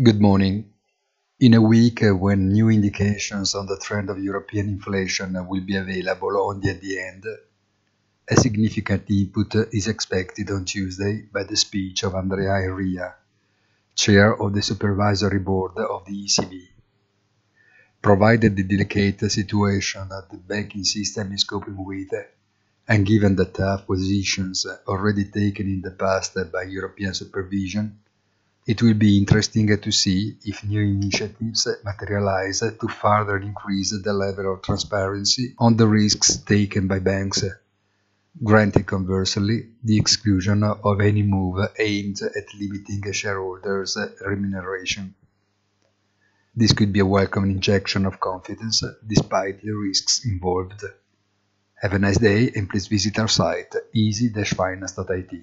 Good morning. In a week uh, when new indications on the trend of European inflation will be available only at the end, a significant input is expected on Tuesday by the speech of Andrea Enria, chair of the supervisory board of the ECB. Provided the delicate situation that the banking system is coping with, and given the tough positions already taken in the past by European supervision, it will be interesting to see if new initiatives materialize to further increase the level of transparency on the risks taken by banks, granting conversely the exclusion of any move aimed at limiting shareholders' remuneration. This could be a welcome injection of confidence despite the risks involved. Have a nice day and please visit our site easy-finance.it.